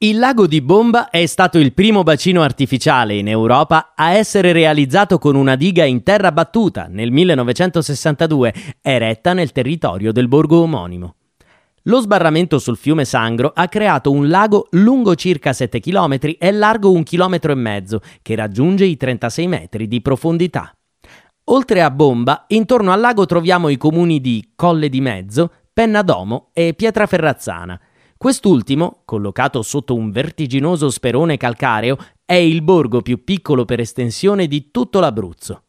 Il lago di Bomba è stato il primo bacino artificiale in Europa a essere realizzato con una diga in terra battuta nel 1962, eretta nel territorio del borgo omonimo. Lo sbarramento sul fiume Sangro ha creato un lago lungo circa 7 km e largo 1,5 km, che raggiunge i 36 metri di profondità. Oltre a Bomba, intorno al lago troviamo i comuni di Colle di Mezzo, Pennadomo e Pietraferrazzana, Quest'ultimo, collocato sotto un vertiginoso sperone calcareo, è il borgo più piccolo per estensione di tutto l'Abruzzo.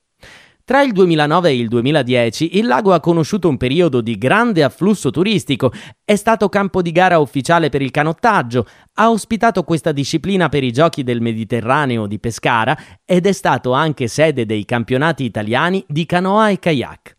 Tra il 2009 e il 2010 il lago ha conosciuto un periodo di grande afflusso turistico, è stato campo di gara ufficiale per il canottaggio, ha ospitato questa disciplina per i giochi del Mediterraneo di Pescara ed è stato anche sede dei campionati italiani di canoa e kayak.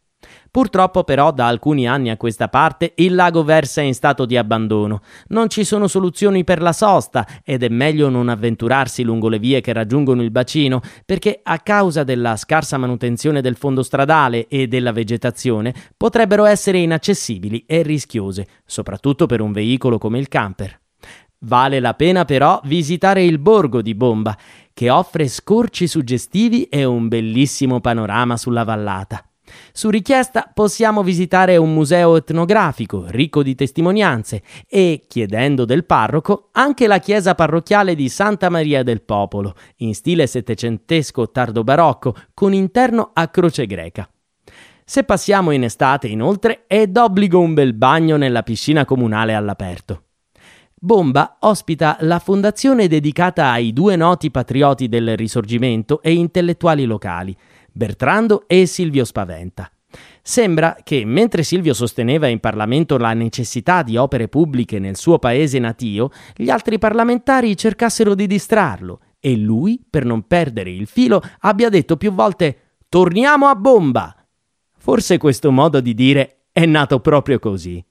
Purtroppo però da alcuni anni a questa parte il lago versa in stato di abbandono. Non ci sono soluzioni per la sosta ed è meglio non avventurarsi lungo le vie che raggiungono il bacino perché a causa della scarsa manutenzione del fondo stradale e della vegetazione potrebbero essere inaccessibili e rischiose, soprattutto per un veicolo come il camper. Vale la pena però visitare il borgo di Bomba, che offre scorci suggestivi e un bellissimo panorama sulla vallata. Su richiesta possiamo visitare un museo etnografico ricco di testimonianze e, chiedendo del parroco, anche la chiesa parrocchiale di Santa Maria del Popolo, in stile settecentesco tardo barocco, con interno a croce greca. Se passiamo in estate, inoltre, è d'obbligo un bel bagno nella piscina comunale all'aperto. Bomba ospita la fondazione dedicata ai due noti patrioti del Risorgimento e intellettuali locali, Bertrando e Silvio Spaventa. Sembra che mentre Silvio sosteneva in Parlamento la necessità di opere pubbliche nel suo paese natio, gli altri parlamentari cercassero di distrarlo e lui, per non perdere il filo, abbia detto più volte Torniamo a bomba. Forse questo modo di dire è nato proprio così.